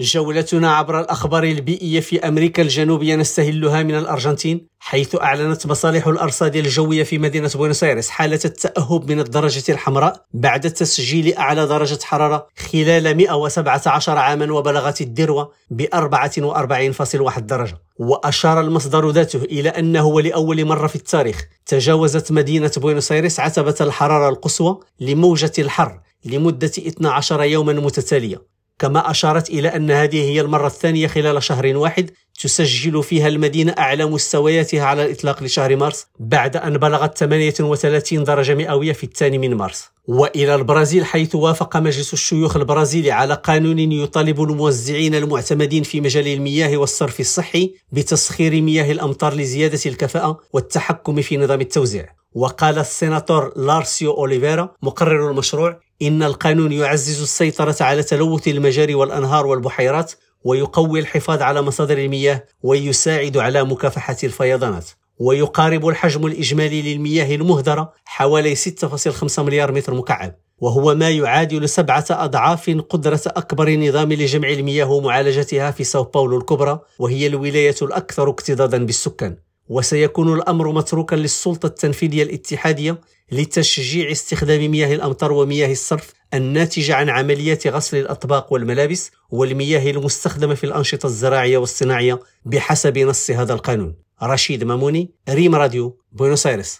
جولتنا عبر الأخبار البيئية في أمريكا الجنوبية نستهلها من الأرجنتين حيث أعلنت مصالح الأرصاد الجوية في مدينة بوينوس آيرس حالة التأهب من الدرجة الحمراء بعد تسجيل أعلى درجة حرارة خلال 117 عاما وبلغت الذروة ب 44.1 درجة. وأشار المصدر ذاته إلى أنه ولأول مرة في التاريخ تجاوزت مدينة بوينوس آيرس عتبة الحرارة القصوى لموجة الحر لمدة 12 يوما متتالية. كما أشارت إلى أن هذه هي المرة الثانية خلال شهر واحد تسجل فيها المدينة أعلى مستوياتها على الإطلاق لشهر مارس بعد أن بلغت 38 درجة مئوية في الثاني من مارس. وإلى البرازيل حيث وافق مجلس الشيوخ البرازيلي على قانون يطالب الموزعين المعتمدين في مجال المياه والصرف الصحي بتسخير مياه الأمطار لزيادة الكفاءة والتحكم في نظام التوزيع. وقال السيناتور لارسيو أوليفيرا مقرر المشروع إن القانون يعزز السيطرة على تلوث المجاري والأنهار والبحيرات ويقوي الحفاظ على مصادر المياه ويساعد على مكافحة الفيضانات ويقارب الحجم الإجمالي للمياه المهدرة حوالي 6.5 مليار متر مكعب. وهو ما يعادل سبعة أضعاف قدرة أكبر نظام لجمع المياه ومعالجتها في ساو باولو الكبرى وهي الولاية الأكثر اكتظاظا بالسكان. وسيكون الأمر متروكا للسلطة التنفيذية الاتحادية لتشجيع استخدام مياه الأمطار ومياه الصرف الناتجة عن عمليات غسل الأطباق والملابس والمياه المستخدمة في الأنشطة الزراعية والصناعية بحسب نص هذا القانون. رشيد ماموني ريم راديو بوينوس ايرس